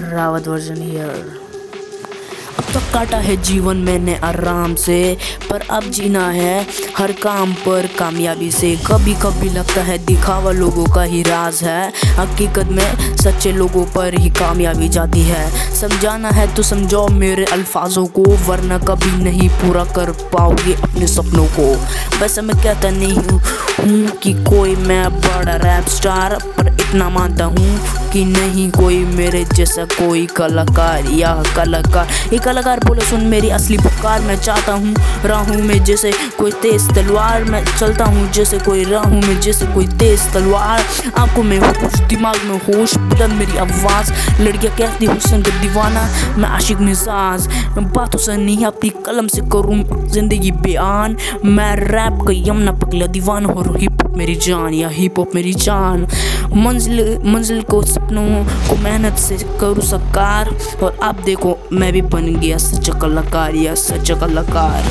Rawat version here अब तक काटा है जीवन मैंने आराम से, पर अब जीना है हर काम पर। कामयाबी से कभी कभी लगता है दिखावा लोगों का ही राज है। हकीकत में सच्चे लोगों पर ही कामयाबी जाती है। समझाना है तो समझाओ मेरे अल्फाजों को, वरना कभी नहीं पूरा कर पाओगे अपने सपनों को। वैसे मैं कहता नहीं हूँ कि कोई मैं बड़ा रैप स्टार, पर इतना मानता हूँ कि नहीं कोई मेरे जैसा कोई कलाकार या कलाकार। ये कलाकार बोले, सुन मेरी असली पुकार, मैं चाहता हूँ राहू में जैसे कोई तेज तलवार। मैं चलता हूँ जैसे कोई राहू में जैसे कोई तेज तलवार। आँखों में होश, दिमाग में होश बुलंद मेरी आवाज़। लड़कियाँ कहती हुसन का दीवाना, मैं आशिक मिजाज। बातों से नहीं, अपनी कलम से करूँ ज़िंदगी बयान। मैं रैप का यमुना पगला दीवाना और हिप हॉप मेरी जान, या हिप हॉप मेरी जान। मंजिल मंजिल को सपनों को मेहनत से करूँ साकार और आप देखो, मैं भी बन गया सच्चा कलाकार, या सच्चा कलाकार।